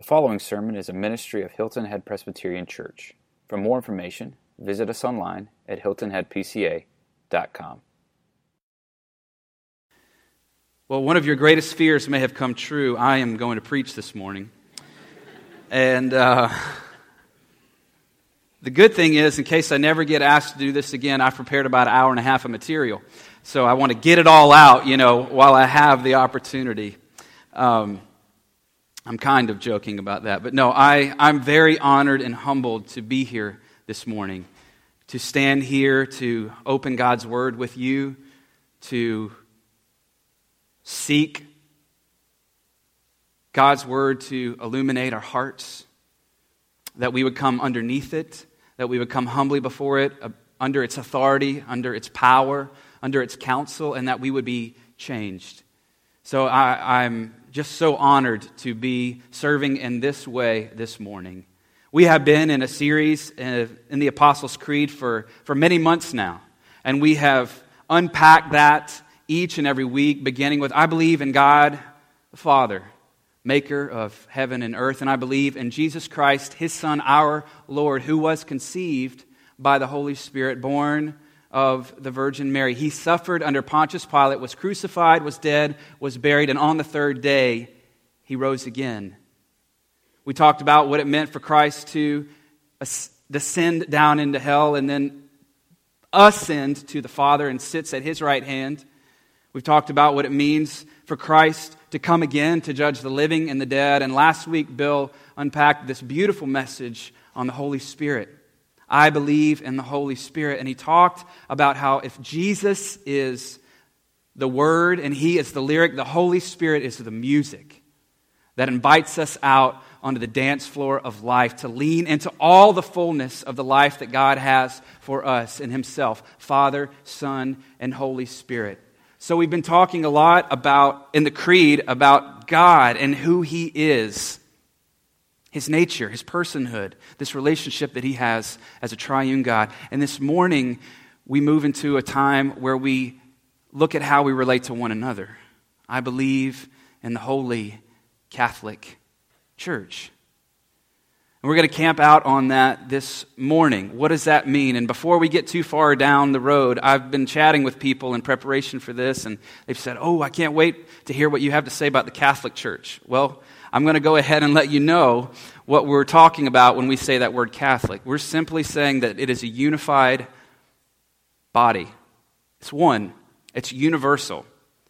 The following sermon is a ministry of Hilton Head Presbyterian Church. For more information, visit us online at hiltonheadpca.com. Well, one of your greatest fears may have come true. I am going to preach this morning. and uh, the good thing is, in case I never get asked to do this again, I've prepared about an hour and a half of material. So I want to get it all out, you know, while I have the opportunity. Um, I'm kind of joking about that. But no, I, I'm very honored and humbled to be here this morning, to stand here, to open God's Word with you, to seek God's Word to illuminate our hearts, that we would come underneath it, that we would come humbly before it, uh, under its authority, under its power, under its counsel, and that we would be changed. So I, I'm just so honored to be serving in this way this morning. We have been in a series uh, in the Apostles' Creed for, for many months now, and we have unpacked that each and every week, beginning with I believe in God the Father, maker of heaven and earth, and I believe in Jesus Christ, his Son, our Lord, who was conceived by the Holy Spirit, born of the Virgin Mary. He suffered under Pontius Pilate, was crucified, was dead, was buried, and on the third day, he rose again. We talked about what it meant for Christ to descend down into hell and then ascend to the Father and sits at his right hand. We've talked about what it means for Christ to come again to judge the living and the dead. And last week, Bill unpacked this beautiful message on the Holy Spirit. I believe in the Holy Spirit. And he talked about how if Jesus is the Word and he is the lyric, the Holy Spirit is the music that invites us out onto the dance floor of life to lean into all the fullness of the life that God has for us in Himself Father, Son, and Holy Spirit. So, we've been talking a lot about, in the Creed, about God and who He is his nature, his personhood, this relationship that he has as a triune God. And this morning, we move into a time where we look at how we relate to one another. I believe in the Holy Catholic Church. And we're going to camp out on that this morning. What does that mean? And before we get too far down the road, I've been chatting with people in preparation for this, and they've said, Oh, I can't wait to hear what you have to say about the Catholic Church. Well, I'm going to go ahead and let you know what we're talking about when we say that word Catholic. We're simply saying that it is a unified body, it's one, it's universal.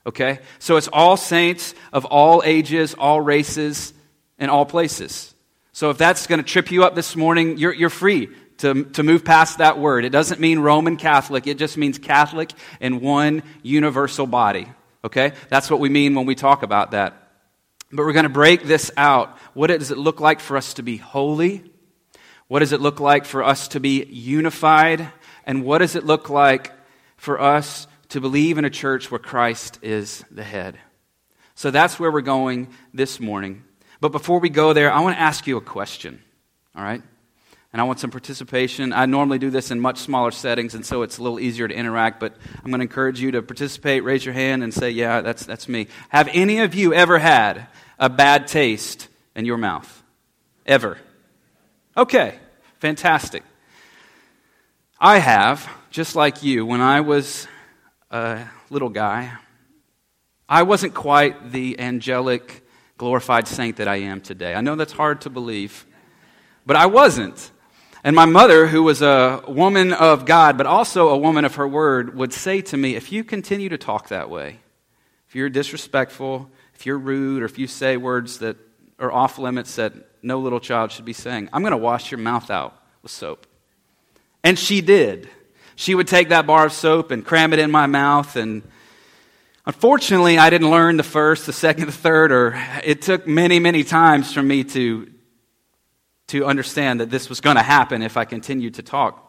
Okay? So it's all saints of all ages, all races, and all places. So if that's going to trip you up this morning, you're, you're free to, to move past that word. It doesn't mean Roman Catholic, it just means Catholic in one universal body. Okay? That's what we mean when we talk about that. But we're going to break this out. What does it look like for us to be holy? What does it look like for us to be unified? And what does it look like for us to believe in a church where Christ is the head? So that's where we're going this morning. But before we go there, I want to ask you a question. All right? And I want some participation. I normally do this in much smaller settings, and so it's a little easier to interact, but I'm going to encourage you to participate, raise your hand, and say, Yeah, that's, that's me. Have any of you ever had a bad taste in your mouth? Ever? Okay, fantastic. I have, just like you, when I was a little guy, I wasn't quite the angelic, glorified saint that I am today. I know that's hard to believe, but I wasn't. And my mother, who was a woman of God, but also a woman of her word, would say to me, If you continue to talk that way, if you're disrespectful, if you're rude, or if you say words that are off limits that no little child should be saying, I'm going to wash your mouth out with soap. And she did. She would take that bar of soap and cram it in my mouth. And unfortunately, I didn't learn the first, the second, the third, or it took many, many times for me to to understand that this was going to happen if I continued to talk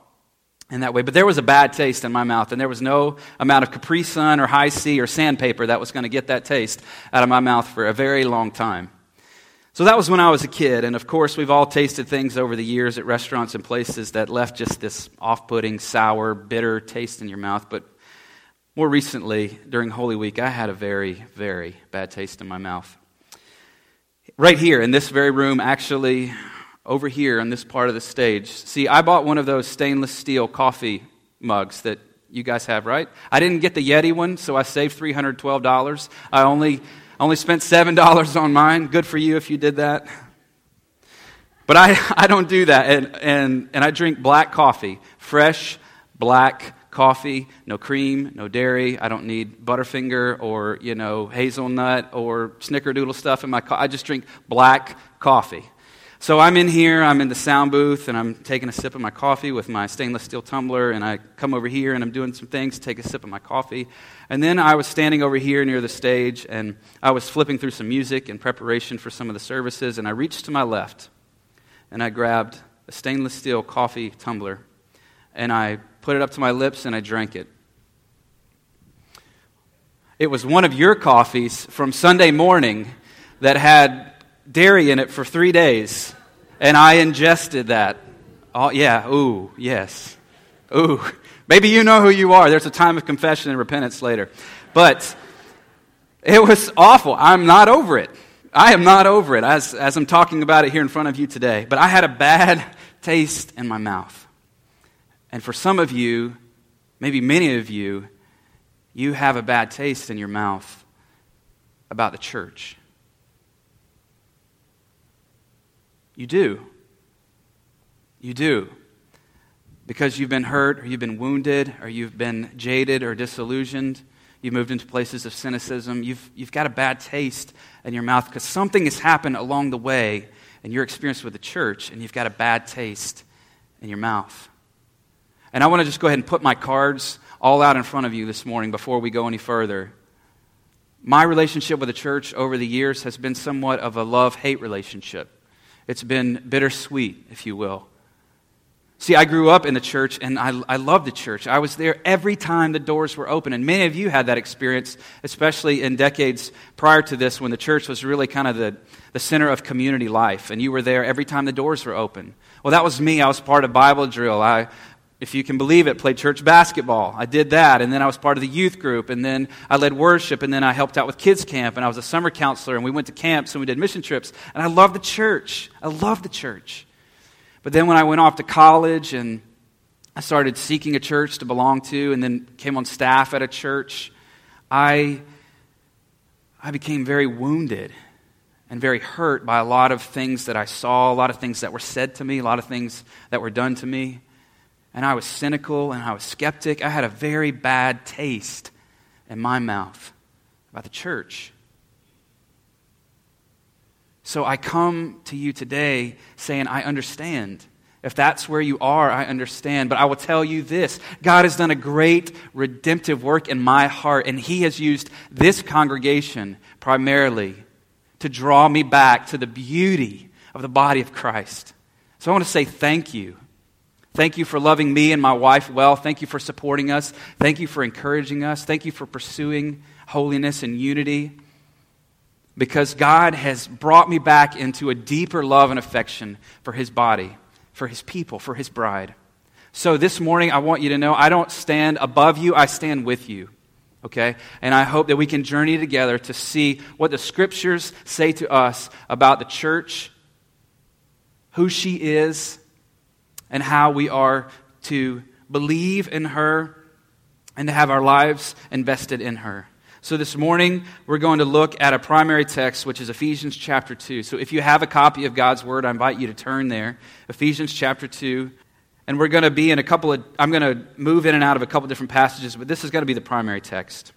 in that way. But there was a bad taste in my mouth, and there was no amount of Capri Sun or High C or sandpaper that was going to get that taste out of my mouth for a very long time. So that was when I was a kid, and of course, we've all tasted things over the years at restaurants and places that left just this off putting, sour, bitter taste in your mouth. But more recently, during Holy Week, I had a very, very bad taste in my mouth right here in this very room, actually, over here on this part of the stage. See, I bought one of those stainless steel coffee mugs that you guys have, right? I didn't get the Yeti one, so I saved $312. I only, only spent $7 on mine. Good for you if you did that. But I, I don't do that. And, and, and I drink black coffee, fresh black coffee, no cream, no dairy. I don't need Butterfinger or, you know, hazelnut or snickerdoodle stuff in my coffee. I just drink black coffee. So I'm in here, I'm in the sound booth, and I'm taking a sip of my coffee with my stainless steel tumbler, and I come over here and I'm doing some things, take a sip of my coffee. And then I was standing over here near the stage, and I was flipping through some music in preparation for some of the services, and I reached to my left, and I grabbed a stainless steel coffee tumbler, and I put it up to my lips, and I drank it. It was one of your coffees from Sunday morning that had dairy in it for three days, and I ingested that. Oh, yeah, ooh, yes. Ooh. Maybe you know who you are. There's a time of confession and repentance later. But it was awful. I'm not over it. I am not over it as, as I'm talking about it here in front of you today. But I had a bad taste in my mouth. And for some of you, maybe many of you, you have a bad taste in your mouth about the church. You do. You do. Because you've been hurt, or you've been wounded, or you've been jaded or disillusioned. You've moved into places of cynicism. You've, you've got a bad taste in your mouth because something has happened along the way in your experience with the church, and you've got a bad taste in your mouth. And I want to just go ahead and put my cards all out in front of you this morning before we go any further. My relationship with the church over the years has been somewhat of a love hate relationship. It's been bittersweet, if you will. See, I grew up in the church and I, I loved the church. I was there every time the doors were open. And many of you had that experience, especially in decades prior to this when the church was really kind of the, the center of community life. And you were there every time the doors were open. Well, that was me. I was part of Bible drill. I, if you can believe it, played church basketball. I did that, and then I was part of the youth group, and then I led worship, and then I helped out with kids camp, and I was a summer counselor, and we went to camps and we did mission trips, and I loved the church. I loved the church. But then when I went off to college and I started seeking a church to belong to, and then came on staff at a church, I I became very wounded and very hurt by a lot of things that I saw, a lot of things that were said to me, a lot of things that were done to me and I was cynical and I was skeptic. I had a very bad taste in my mouth about the church. So I come to you today saying, I understand. If that's where you are, I understand. But I will tell you this God has done a great redemptive work in my heart, and He has used this congregation primarily to draw me back to the beauty of the body of Christ. So I want to say thank you. Thank you for loving me and my wife well. Thank you for supporting us. Thank you for encouraging us. Thank you for pursuing holiness and unity. Because God has brought me back into a deeper love and affection for His body, for His people, for His bride. So this morning, I want you to know I don't stand above you, I stand with you. Okay? And I hope that we can journey together to see what the scriptures say to us about the church, who she is, and how we are to believe in her and to have our lives invested in her. So, this morning, we're going to look at a primary text, which is Ephesians chapter 2. So, if you have a copy of God's Word, I invite you to turn there. Ephesians chapter 2. And we're going to be in a couple of, I'm going to move in and out of a couple of different passages, but this is going to be the primary text.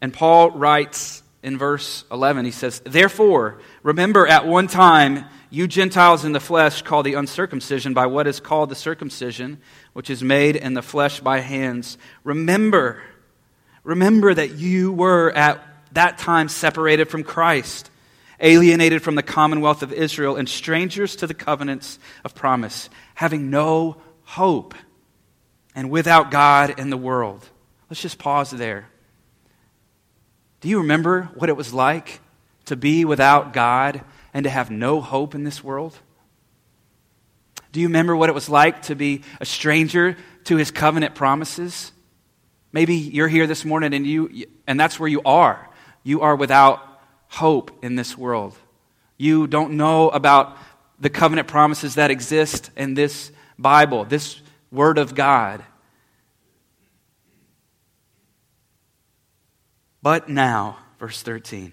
And Paul writes in verse 11, he says, Therefore, remember at one time, you Gentiles in the flesh call the uncircumcision by what is called the circumcision, which is made in the flesh by hands. Remember, remember that you were at that time separated from Christ, alienated from the commonwealth of Israel, and strangers to the covenants of promise, having no hope and without God in the world. Let's just pause there. Do you remember what it was like to be without God and to have no hope in this world? Do you remember what it was like to be a stranger to his covenant promises? Maybe you're here this morning and you and that's where you are. You are without hope in this world. You don't know about the covenant promises that exist in this Bible, this Word of God. But now, verse 13.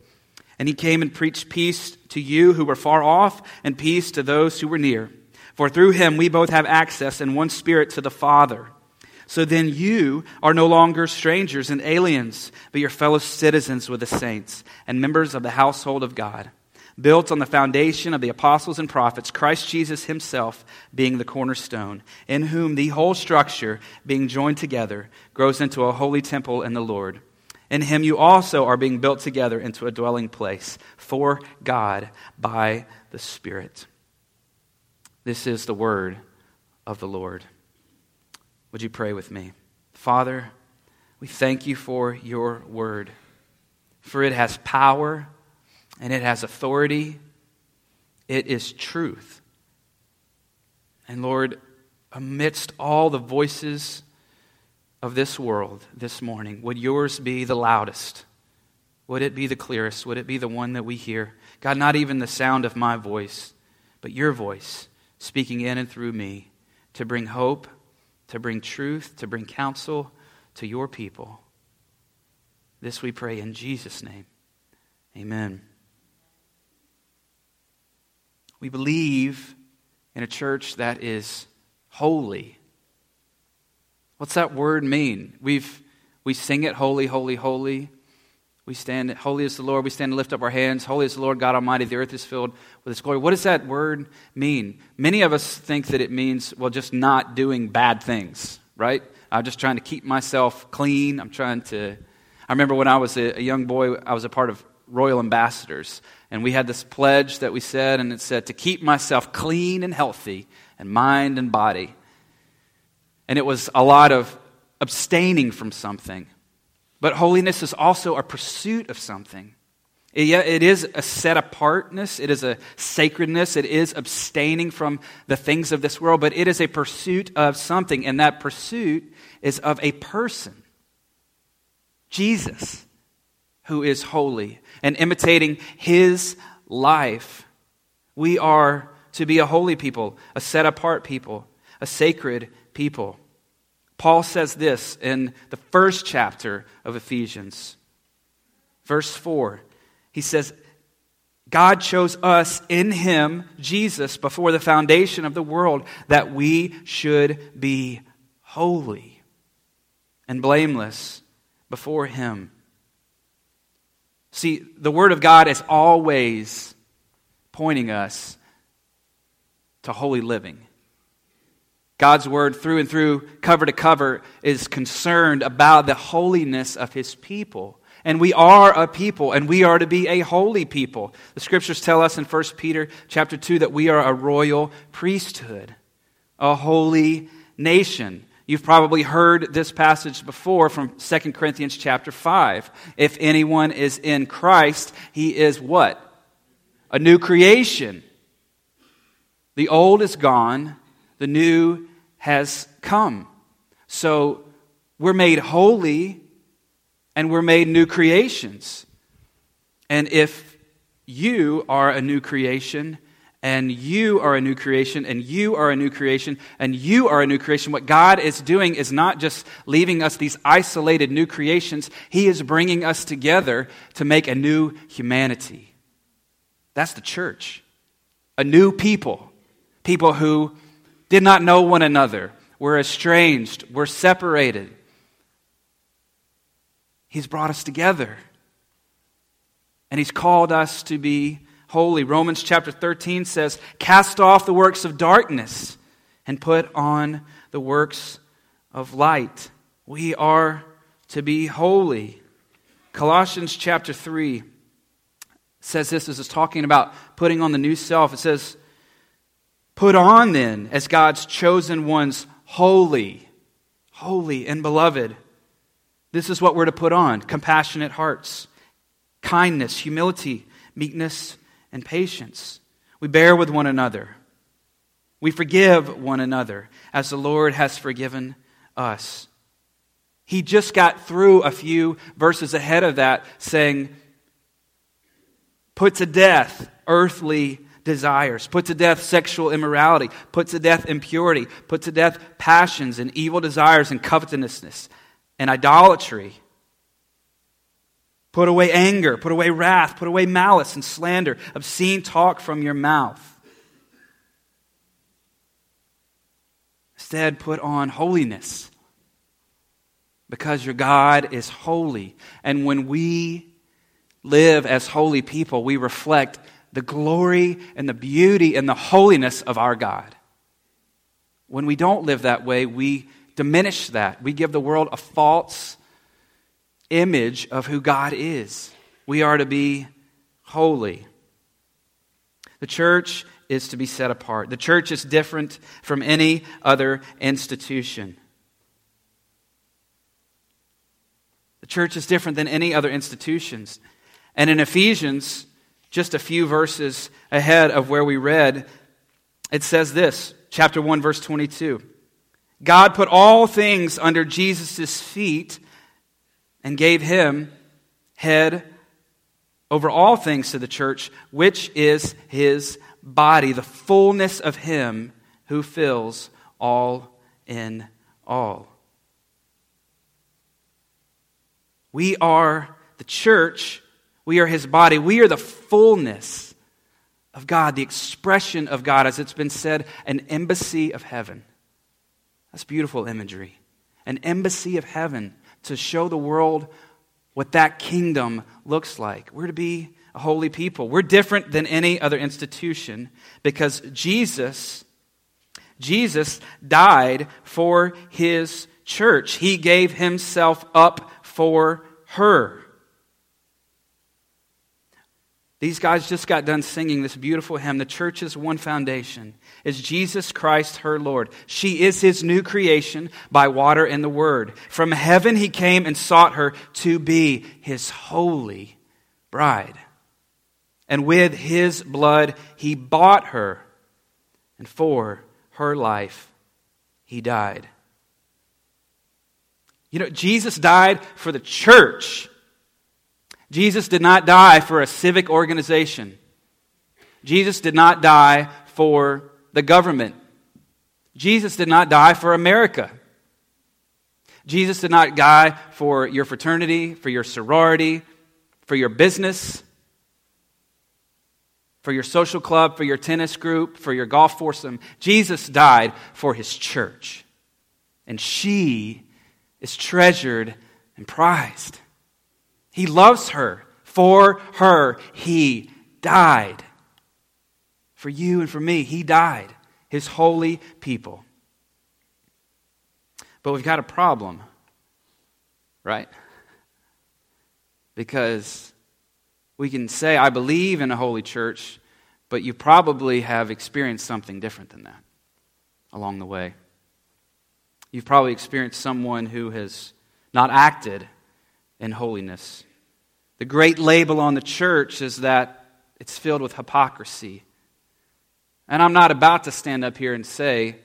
And he came and preached peace to you who were far off, and peace to those who were near. For through him we both have access in one spirit to the Father. So then you are no longer strangers and aliens, but your fellow citizens with the saints and members of the household of God, built on the foundation of the apostles and prophets, Christ Jesus himself being the cornerstone, in whom the whole structure, being joined together, grows into a holy temple in the Lord. In him you also are being built together into a dwelling place for God by the Spirit. This is the word of the Lord. Would you pray with me? Father, we thank you for your word, for it has power and it has authority. It is truth. And Lord, amidst all the voices of this world this morning, would yours be the loudest? Would it be the clearest? Would it be the one that we hear? God, not even the sound of my voice, but your voice speaking in and through me to bring hope to bring truth, to bring counsel to your people. This we pray in Jesus' name. Amen. We believe in a church that is holy. What's that word mean? We've, we sing it, holy, holy, holy. We stand, holy is the Lord. We stand and lift up our hands. Holy is the Lord God Almighty. The earth is filled with His glory. What does that word mean? Many of us think that it means, well, just not doing bad things, right? I'm just trying to keep myself clean. I'm trying to. I remember when I was a, a young boy, I was a part of Royal Ambassadors, and we had this pledge that we said, and it said, to keep myself clean and healthy in mind and body. And it was a lot of abstaining from something but holiness is also a pursuit of something. It is a set apartness, it is a sacredness, it is abstaining from the things of this world, but it is a pursuit of something, and that pursuit is of a person Jesus, who is holy, and imitating his life. We are to be a holy people, a set apart people, a sacred people. Paul says this in the first chapter of Ephesians, verse 4. He says, God chose us in him, Jesus, before the foundation of the world, that we should be holy and blameless before him. See, the Word of God is always pointing us to holy living. God's word, through and through, cover to cover, is concerned about the holiness of his people. And we are a people, and we are to be a holy people. The scriptures tell us in 1 Peter chapter 2 that we are a royal priesthood, a holy nation. You've probably heard this passage before from 2 Corinthians chapter 5. If anyone is in Christ, he is what? A new creation. The old is gone, the new has come. So we're made holy and we're made new creations. And if you are a new creation, and you are a new creation, and you are a new creation, and you are a new creation. What God is doing is not just leaving us these isolated new creations, He is bringing us together to make a new humanity. That's the church. A new people. People who did not know one another, were estranged, were separated. He's brought us together. And He's called us to be holy. Romans chapter 13 says, Cast off the works of darkness and put on the works of light. We are to be holy. Colossians chapter 3, says this as it's talking about putting on the new self. It says, Put on then as God's chosen ones, holy, holy and beloved. This is what we're to put on compassionate hearts, kindness, humility, meekness, and patience. We bear with one another. We forgive one another as the Lord has forgiven us. He just got through a few verses ahead of that saying, Put to death earthly desires, put to death sexual immorality, put to death impurity, put to death passions and evil desires and covetousness and idolatry. Put away anger, put away wrath, put away malice and slander, obscene talk from your mouth. Instead, put on holiness because your God is holy. And when we live as holy people, we reflect the glory and the beauty and the holiness of our God. When we don't live that way, we diminish that. We give the world a false image of who God is. We are to be holy. The church is to be set apart. The church is different from any other institution. The church is different than any other institutions. And in Ephesians, just a few verses ahead of where we read, it says this, chapter 1 verse 22. God put all things under Jesus' feet and gave him head over all things to the church, which is his body, the fullness of him who fills all in all. We are the church, we are his body, we are the fullness of God, the expression of God, as it's been said, an embassy of heaven. That's beautiful imagery. An embassy of heaven to show the world what that kingdom looks like. We're to be a holy people. We're different than any other institution because Jesus Jesus died for his church. He gave himself up for her. These guys just got done singing this beautiful hymn. The church's one foundation is Jesus Christ, her Lord. She is his new creation by water and the word. From heaven he came and sought her to be his holy bride. And with his blood he bought her, and for her life he died. You know, Jesus died for the church Jesus did not die for a civic organization. Jesus did not die for the government. Jesus did not die for America. Jesus did not die for your fraternity, for your sorority, for your business, for your social club, for your tennis group, for your golf foursome. Jesus died for his church. And she is treasured and prized. He loves her. For her, he died. For you and for me, he died. His holy people. But we've got a problem, right? Because we can say, I believe in a holy church, but you probably have experienced something different than that along the way. You've probably experienced someone who has not acted in holiness. The great label on the church is that it's filled with hypocrisy. And I'm not about to stand up here and say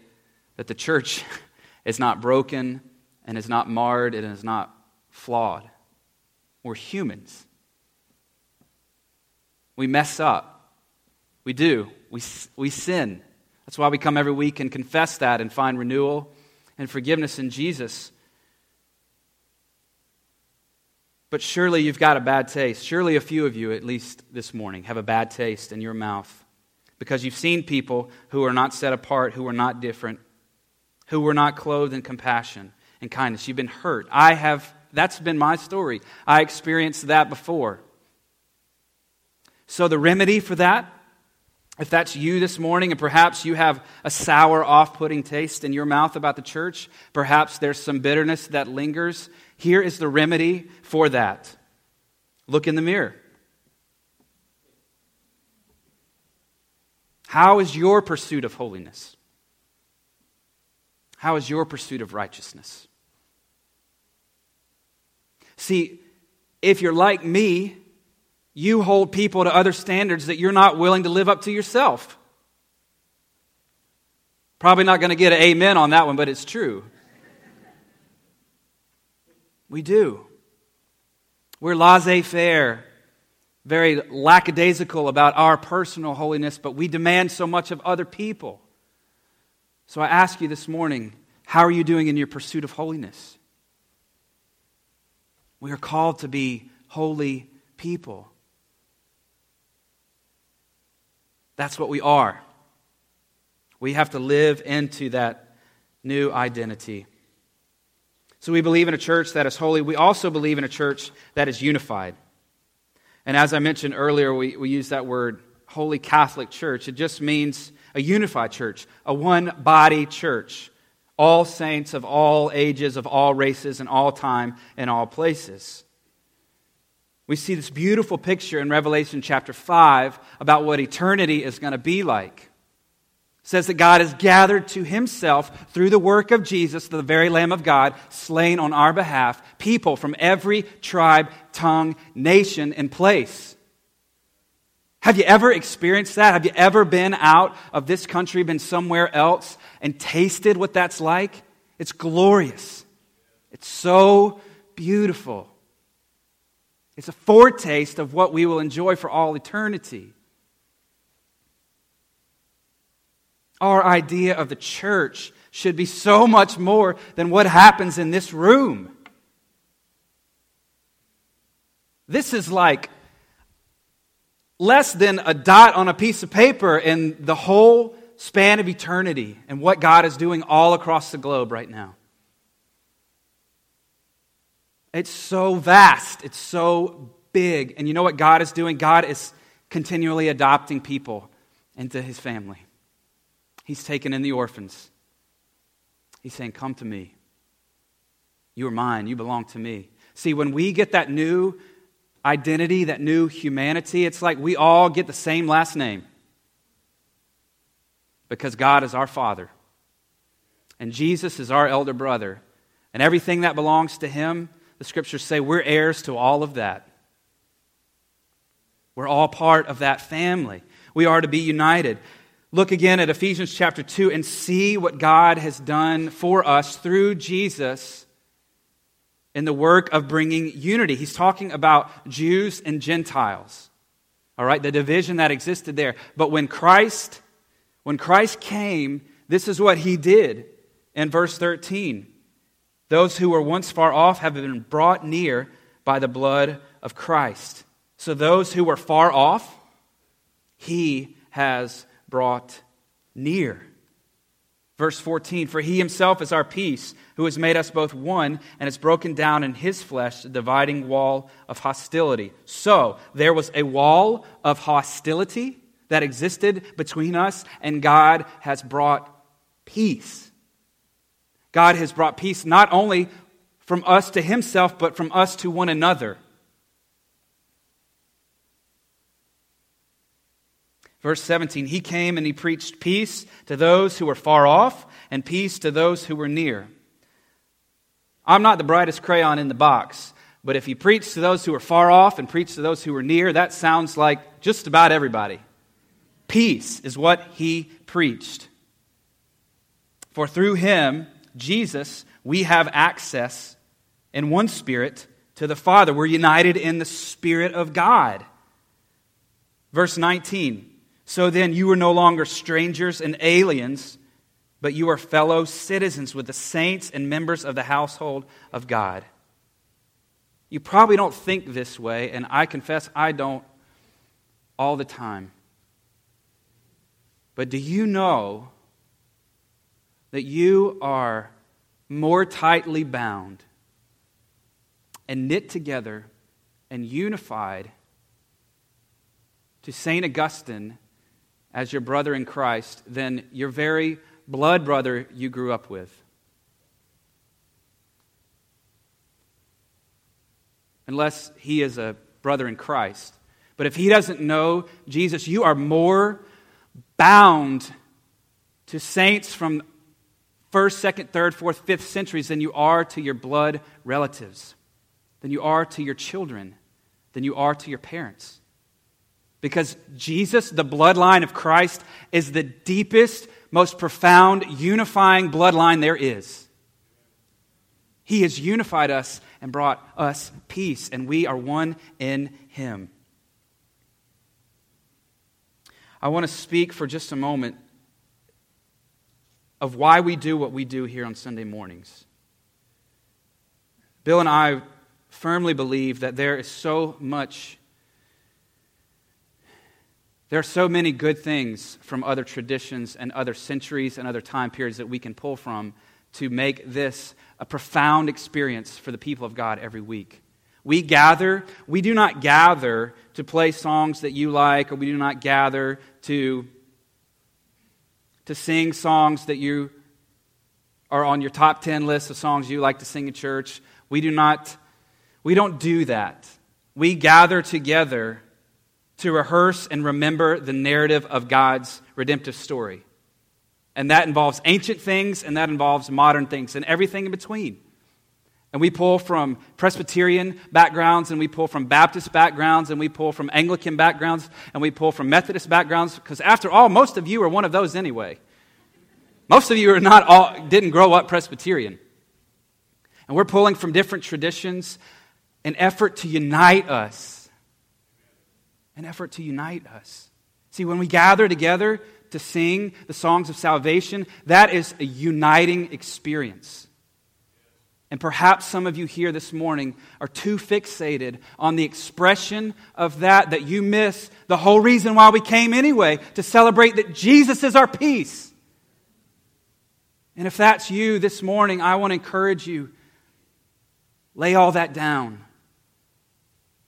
that the church is not broken and is not marred and is not flawed. We're humans. We mess up. We do. We, we sin. That's why we come every week and confess that and find renewal and forgiveness in Jesus. But surely you've got a bad taste. Surely a few of you, at least this morning, have a bad taste in your mouth because you've seen people who are not set apart, who are not different, who were not clothed in compassion and kindness. You've been hurt. I have, that's been my story. I experienced that before. So the remedy for that, if that's you this morning, and perhaps you have a sour, off putting taste in your mouth about the church, perhaps there's some bitterness that lingers here is the remedy for that look in the mirror. How is your pursuit of holiness? How is your pursuit of righteousness? See, if you're like me, you hold people to other standards that you're not willing to live up to yourself. Probably not going to get an amen on that one, but it's true. We do. We're laissez faire, very lackadaisical about our personal holiness, but we demand so much of other people. So I ask you this morning how are you doing in your pursuit of holiness? We are called to be holy people. That's what we are. We have to live into that new identity. So we believe in a church that is holy. We also believe in a church that is unified. And as I mentioned earlier, we, we use that word, Holy Catholic Church. It just means a unified church, a one body church. All saints of all ages, of all races, and all time, and all places. We see this beautiful picture in Revelation chapter 5 about what eternity is going to be like says that God has gathered to himself through the work of Jesus, the very Lamb of God, slain on our behalf, people from every tribe, tongue, nation, and place. Have you ever experienced that? Have you ever been out of this country, been somewhere else, and tasted what that's like? It's glorious. It's so beautiful. It's a foretaste of what we will enjoy for all eternity. Our idea of the church should be so much more than what happens in this room. This is like less than a dot on a piece of paper in the whole span of eternity and what God is doing all across the globe right now. It's so vast, it's so big. And you know what God is doing? God is continually adopting people into his family. He's taken in the orphans. He's saying, Come to me. You are mine. You belong to me. See, when we get that new identity, that new humanity, it's like we all get the same last name because God is our Father and Jesus is our elder brother. And everything that belongs to Him, the scriptures say we're heirs to all of that. We're all part of that family. We are to be united look again at Ephesians chapter 2 and see what God has done for us through Jesus in the work of bringing unity. He's talking about Jews and Gentiles. All right, the division that existed there. But when Christ when Christ came, this is what he did in verse 13. Those who were once far off have been brought near by the blood of Christ. So those who were far off, he has brought near. Verse 14 For he himself is our peace, who has made us both one and has broken down in his flesh the dividing wall of hostility. So there was a wall of hostility that existed between us, and God has brought peace. God has brought peace not only from us to himself, but from us to one another. Verse 17 He came and he preached peace to those who were far off and peace to those who were near. I'm not the brightest crayon in the box, but if he preached to those who were far off and preached to those who were near, that sounds like just about everybody. Peace is what he preached. For through him, Jesus, we have access in one spirit to the Father. We're united in the Spirit of God. Verse 19 so then, you are no longer strangers and aliens, but you are fellow citizens with the saints and members of the household of God. You probably don't think this way, and I confess I don't all the time. But do you know that you are more tightly bound and knit together and unified to St. Augustine as your brother in Christ than your very blood brother you grew up with. Unless he is a brother in Christ. But if he doesn't know Jesus, you are more bound to saints from first, second, third, fourth, fifth centuries than you are to your blood relatives, than you are to your children, than you are to your parents. Because Jesus, the bloodline of Christ, is the deepest, most profound, unifying bloodline there is. He has unified us and brought us peace, and we are one in Him. I want to speak for just a moment of why we do what we do here on Sunday mornings. Bill and I firmly believe that there is so much, there are so many good things from other traditions and other centuries and other time periods that we can pull from to make this a profound experience for the people of God every week. We gather, we do not gather to play songs that you like, or we do not gather to to sing songs that you are on your top 10 list of songs you like to sing in church. We do not we don't do that. We gather together to rehearse and remember the narrative of God's redemptive story. And that involves ancient things and that involves modern things and everything in between. And we pull from Presbyterian backgrounds, and we pull from Baptist backgrounds, and we pull from Anglican backgrounds, and we pull from Methodist backgrounds, because after all, most of you are one of those anyway. Most of you are not all, didn't grow up Presbyterian. And we're pulling from different traditions an effort to unite us. An effort to unite us. See, when we gather together to sing the songs of salvation, that is a uniting experience. And perhaps some of you here this morning are too fixated on the expression of that that you miss the whole reason why we came anyway to celebrate that Jesus is our peace. And if that's you this morning, I want to encourage you lay all that down.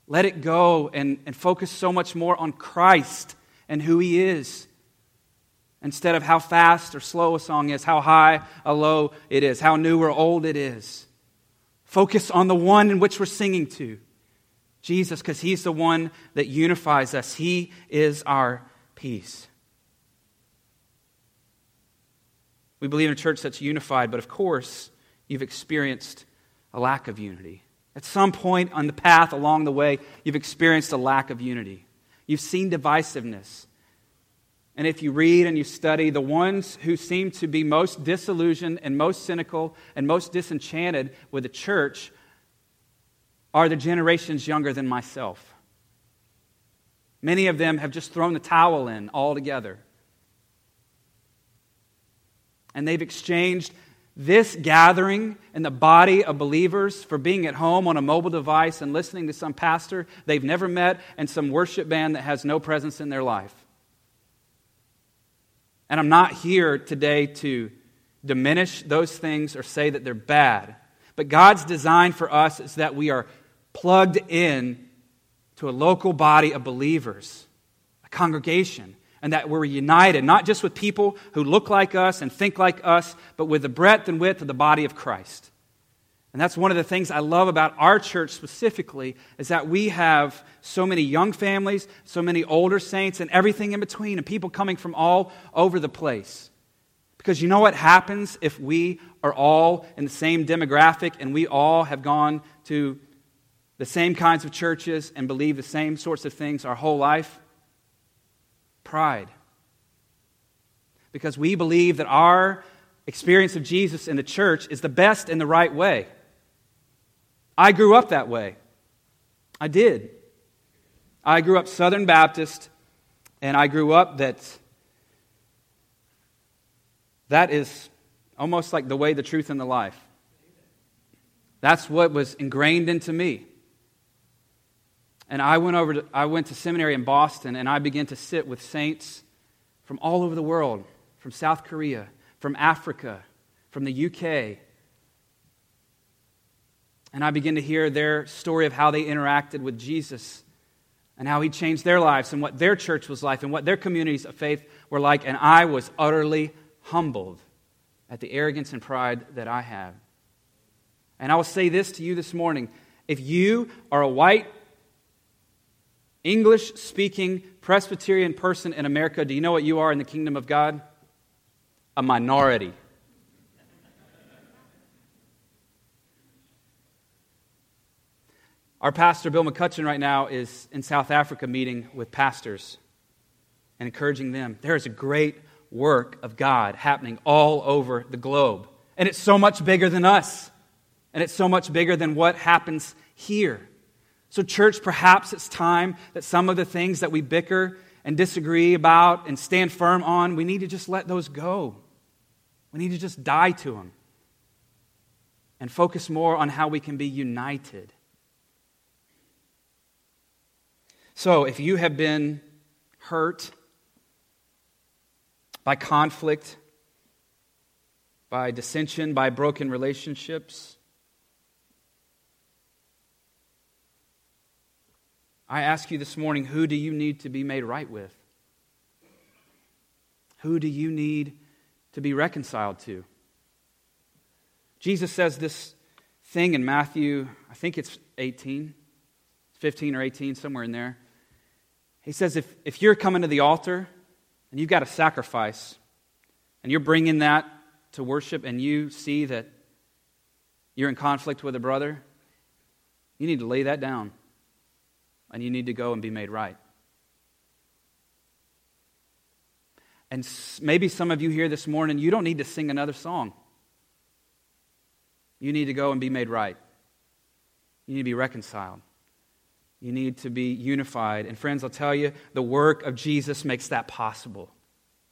Let it go and, and focus so much more on Christ and who He is instead of how fast or slow a song is, how high or low it is, how new or old it is. Focus on the one in which we're singing to Jesus, because he's the one that unifies us. He is our peace. We believe in a church that's unified, but of course, you've experienced a lack of unity. At some point on the path along the way, you've experienced a lack of unity. You've seen divisiveness. And if you read and you study, the ones who seem to be most disillusioned and most cynical and most disenchanted with the church are the generations younger than myself. Many of them have just thrown the towel in altogether. And they've exchanged this gathering and the body of believers for being at home on a mobile device and listening to some pastor they've never met and some worship band that has no presence in their life. And I'm not here today to diminish those things or say that they're bad. But God's design for us is that we are plugged in to a local body of believers, a congregation, and that we're united, not just with people who look like us and think like us, but with the breadth and width of the body of Christ. And that's one of the things I love about our church specifically is that we have so many young families, so many older saints, and everything in between, and people coming from all over the place. Because you know what happens if we are all in the same demographic and we all have gone to the same kinds of churches and believe the same sorts of things our whole life? Pride. Because we believe that our experience of Jesus in the church is the best and the right way. I grew up that way. I did. I grew up Southern Baptist, and I grew up that that is almost like the way, the truth, and the life. That's what was ingrained into me. And I went over to, I went to seminary in Boston, and I began to sit with saints from all over the world, from South Korea, from Africa, from the UK, and I began to hear their story of how they interacted with Jesus and how he changed their lives and what their church was like and what their communities of faith were like. And I was utterly humbled at the arrogance and pride that I have. And I will say this to you this morning if you are a white English speaking Presbyterian person in America, do you know what you are in the kingdom of God? A minority. Our pastor, Bill McCutcheon, right now is in South Africa meeting with pastors and encouraging them. There is a great work of God happening all over the globe. And it's so much bigger than us. And it's so much bigger than what happens here. So, church, perhaps it's time that some of the things that we bicker and disagree about and stand firm on, we need to just let those go. We need to just die to them and focus more on how we can be united So, if you have been hurt by conflict, by dissension, by broken relationships, I ask you this morning who do you need to be made right with? Who do you need to be reconciled to? Jesus says this thing in Matthew, I think it's 18, 15 or 18, somewhere in there. He says, if, if you're coming to the altar and you've got a sacrifice and you're bringing that to worship and you see that you're in conflict with a brother, you need to lay that down and you need to go and be made right. And maybe some of you here this morning, you don't need to sing another song. You need to go and be made right. You need to be reconciled. You need to be unified. And friends, I'll tell you, the work of Jesus makes that possible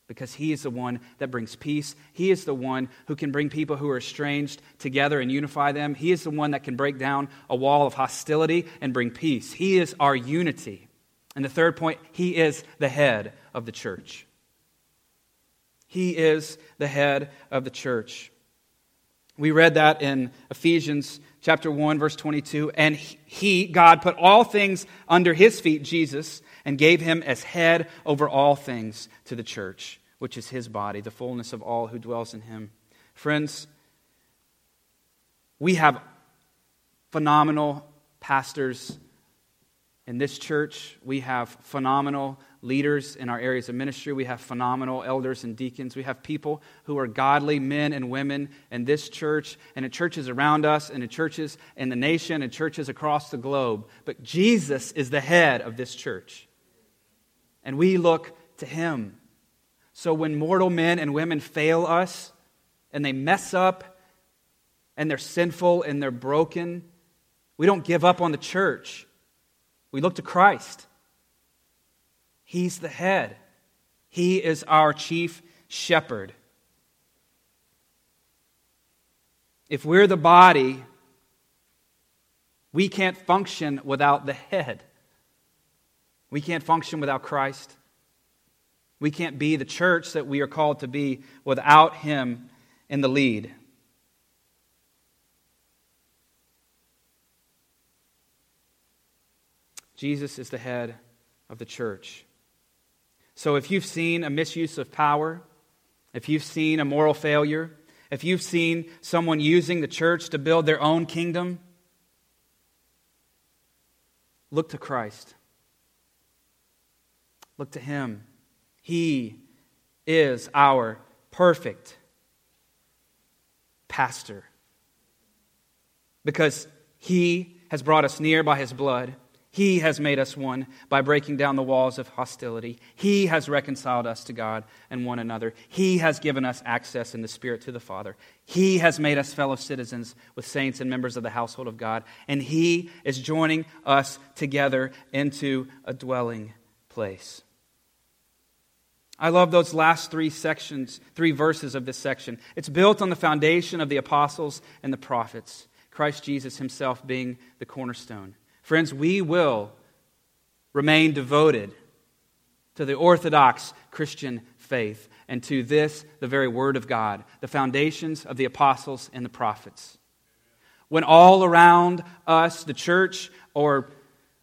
because he is the one that brings peace. He is the one who can bring people who are estranged together and unify them. He is the one that can break down a wall of hostility and bring peace. He is our unity. And the third point, he is the head of the church. He is the head of the church. We read that in Ephesians chapter 1 verse 22 and he God put all things under his feet Jesus and gave him as head over all things to the church which is his body the fullness of all who dwells in him. Friends, we have phenomenal pastors in this church. We have phenomenal leaders in our areas of ministry. We have phenomenal elders and deacons. We have people who are godly men and women in this church and in churches around us and in churches in the nation and churches across the globe. But Jesus is the head of this church. And we look to him. So when mortal men and women fail us and they mess up and they're sinful and they're broken, we don't give up on the church. We look to Christ. He's the head, He is our chief shepherd. If we're the body, we can't function without the head. We can't function without Christ. We can't be the church that we are called to be without Him in the lead. Jesus is the head of the church. So if you've seen a misuse of power, if you've seen a moral failure, if you've seen someone using the church to build their own kingdom, look to Christ. Look to Him. He is our perfect pastor because He has brought us near by His blood. He has made us one by breaking down the walls of hostility. He has reconciled us to God and one another. He has given us access in the Spirit to the Father. He has made us fellow citizens with saints and members of the household of God. And He is joining us together into a dwelling place. I love those last three sections, three verses of this section. It's built on the foundation of the apostles and the prophets, Christ Jesus Himself being the cornerstone. Friends, we will remain devoted to the Orthodox Christian faith and to this, the very Word of God, the foundations of the apostles and the prophets. When all around us, the church or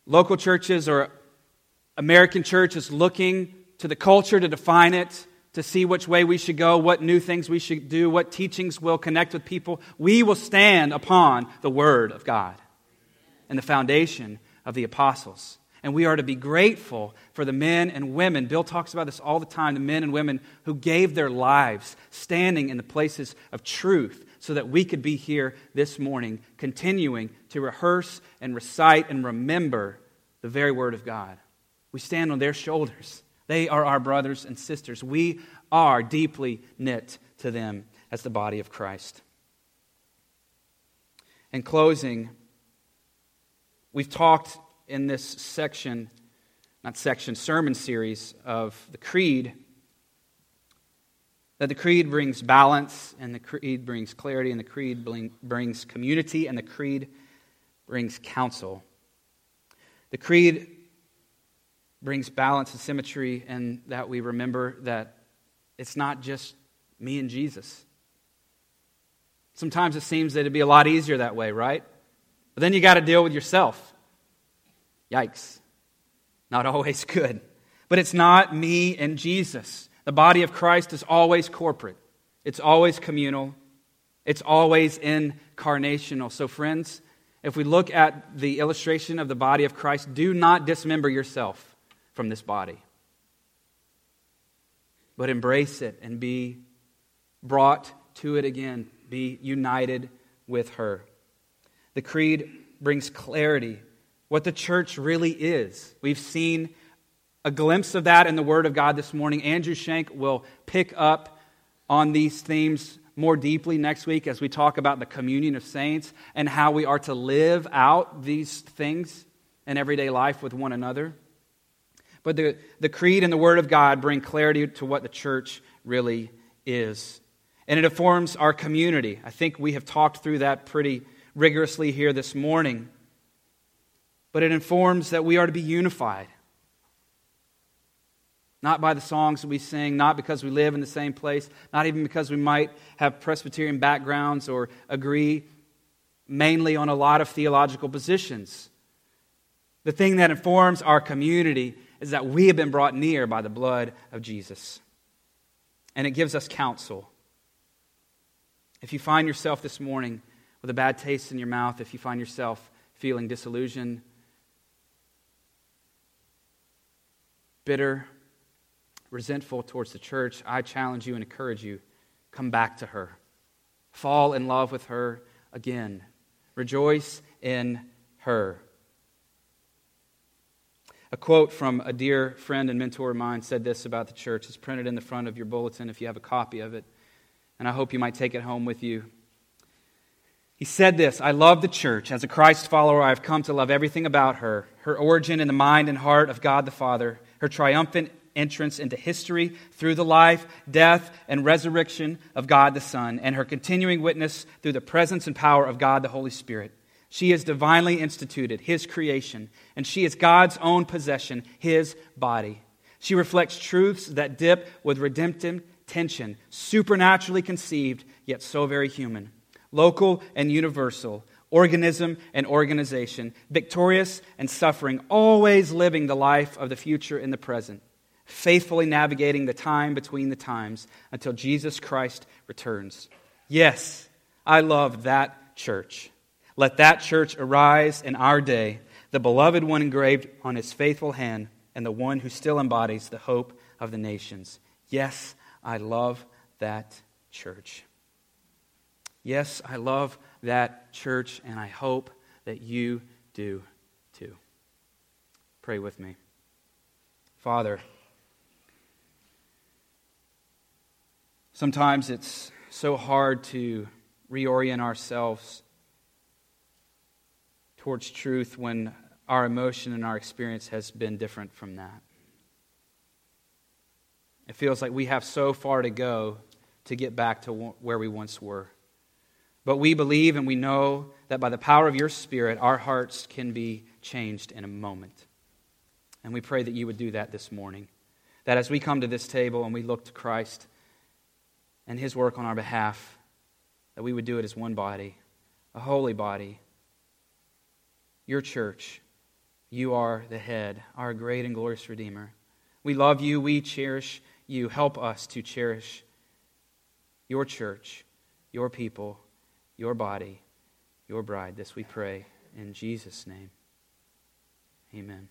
local churches or American church is looking to the culture to define it, to see which way we should go, what new things we should do, what teachings will connect with people, we will stand upon the Word of God and the foundation of the apostles. And we are to be grateful for the men and women. Bill talks about this all the time the men and women who gave their lives standing in the places of truth so that we could be here this morning, continuing to rehearse and recite and remember the very Word of God. We stand on their shoulders. They are our brothers and sisters. We are deeply knit to them as the body of Christ. In closing, we've talked in this section, not section, sermon series of the Creed, that the Creed brings balance, and the Creed brings clarity, and the Creed brings community, and the Creed brings counsel. The Creed brings balance and symmetry, and that we remember that it's not just me and Jesus. Sometimes it seems that it'd be a lot easier that way, right? But then you got to deal with yourself. Yikes. Not always good. But it's not me and Jesus. The body of Christ is always corporate, it's always communal, it's always incarnational. So, friends, if we look at the illustration of the body of Christ, do not dismember yourself from this body, but embrace it and be brought to it again, be united with her. The creed brings clarity what the church really is. We've seen a glimpse of that in the Word of God this morning. Andrew Shank will pick up on these themes more deeply next week as we talk about the communion of saints and how we are to live out these things in everyday life with one another. But the, the creed and the Word of God bring clarity to what the church really is. And it informs our community. I think we have talked through that pretty rigorously here this morning but it informs that we are to be unified. Not by the songs that we sing, not because we live in the same place, not even because we might have Presbyterian backgrounds or agree mainly on a lot of theological positions. The thing that informs our community is that we have been brought near by the blood of Jesus. And it gives us counsel. If you find yourself this morning with a bad taste in your mouth, if you find yourself feeling disillusioned, bitter, resentful towards the church, I challenge you and encourage you come back to her. Fall in love with her again. Rejoice in her. A quote from a dear friend and mentor of mine said this about the church. It's printed in the front of your bulletin if you have a copy of it. And I hope you might take it home with you. He said this I love the church. As a Christ follower, I have come to love everything about her her origin in the mind and heart of God the Father, her triumphant entrance into history through the life, death, and resurrection of God the Son, and her continuing witness through the presence and power of God the Holy Spirit. She is divinely instituted, His creation, and she is God's own possession, His body. She reflects truths that dip with redemptive tension, supernaturally conceived, yet so very human, local and universal, organism and organization, victorious and suffering, always living the life of the future in the present, faithfully navigating the time between the times until Jesus Christ returns. Yes, I love that church. Let that church arise in our day, the beloved one engraved on his faithful hand, and the one who still embodies the hope of the nations. Yes, I love that church. Yes, I love that church, and I hope that you do too. Pray with me. Father, sometimes it's so hard to reorient ourselves towards truth when our emotion and our experience has been different from that. It feels like we have so far to go to get back to where we once were. But we believe and we know that by the power of your Spirit, our hearts can be changed in a moment. And we pray that you would do that this morning. That as we come to this table and we look to Christ and his work on our behalf, that we would do it as one body, a holy body. Your church, you are the head, our great and glorious Redeemer. We love you, we cherish you. Help us to cherish your church, your people your body, your bride. This we pray in Jesus' name. Amen.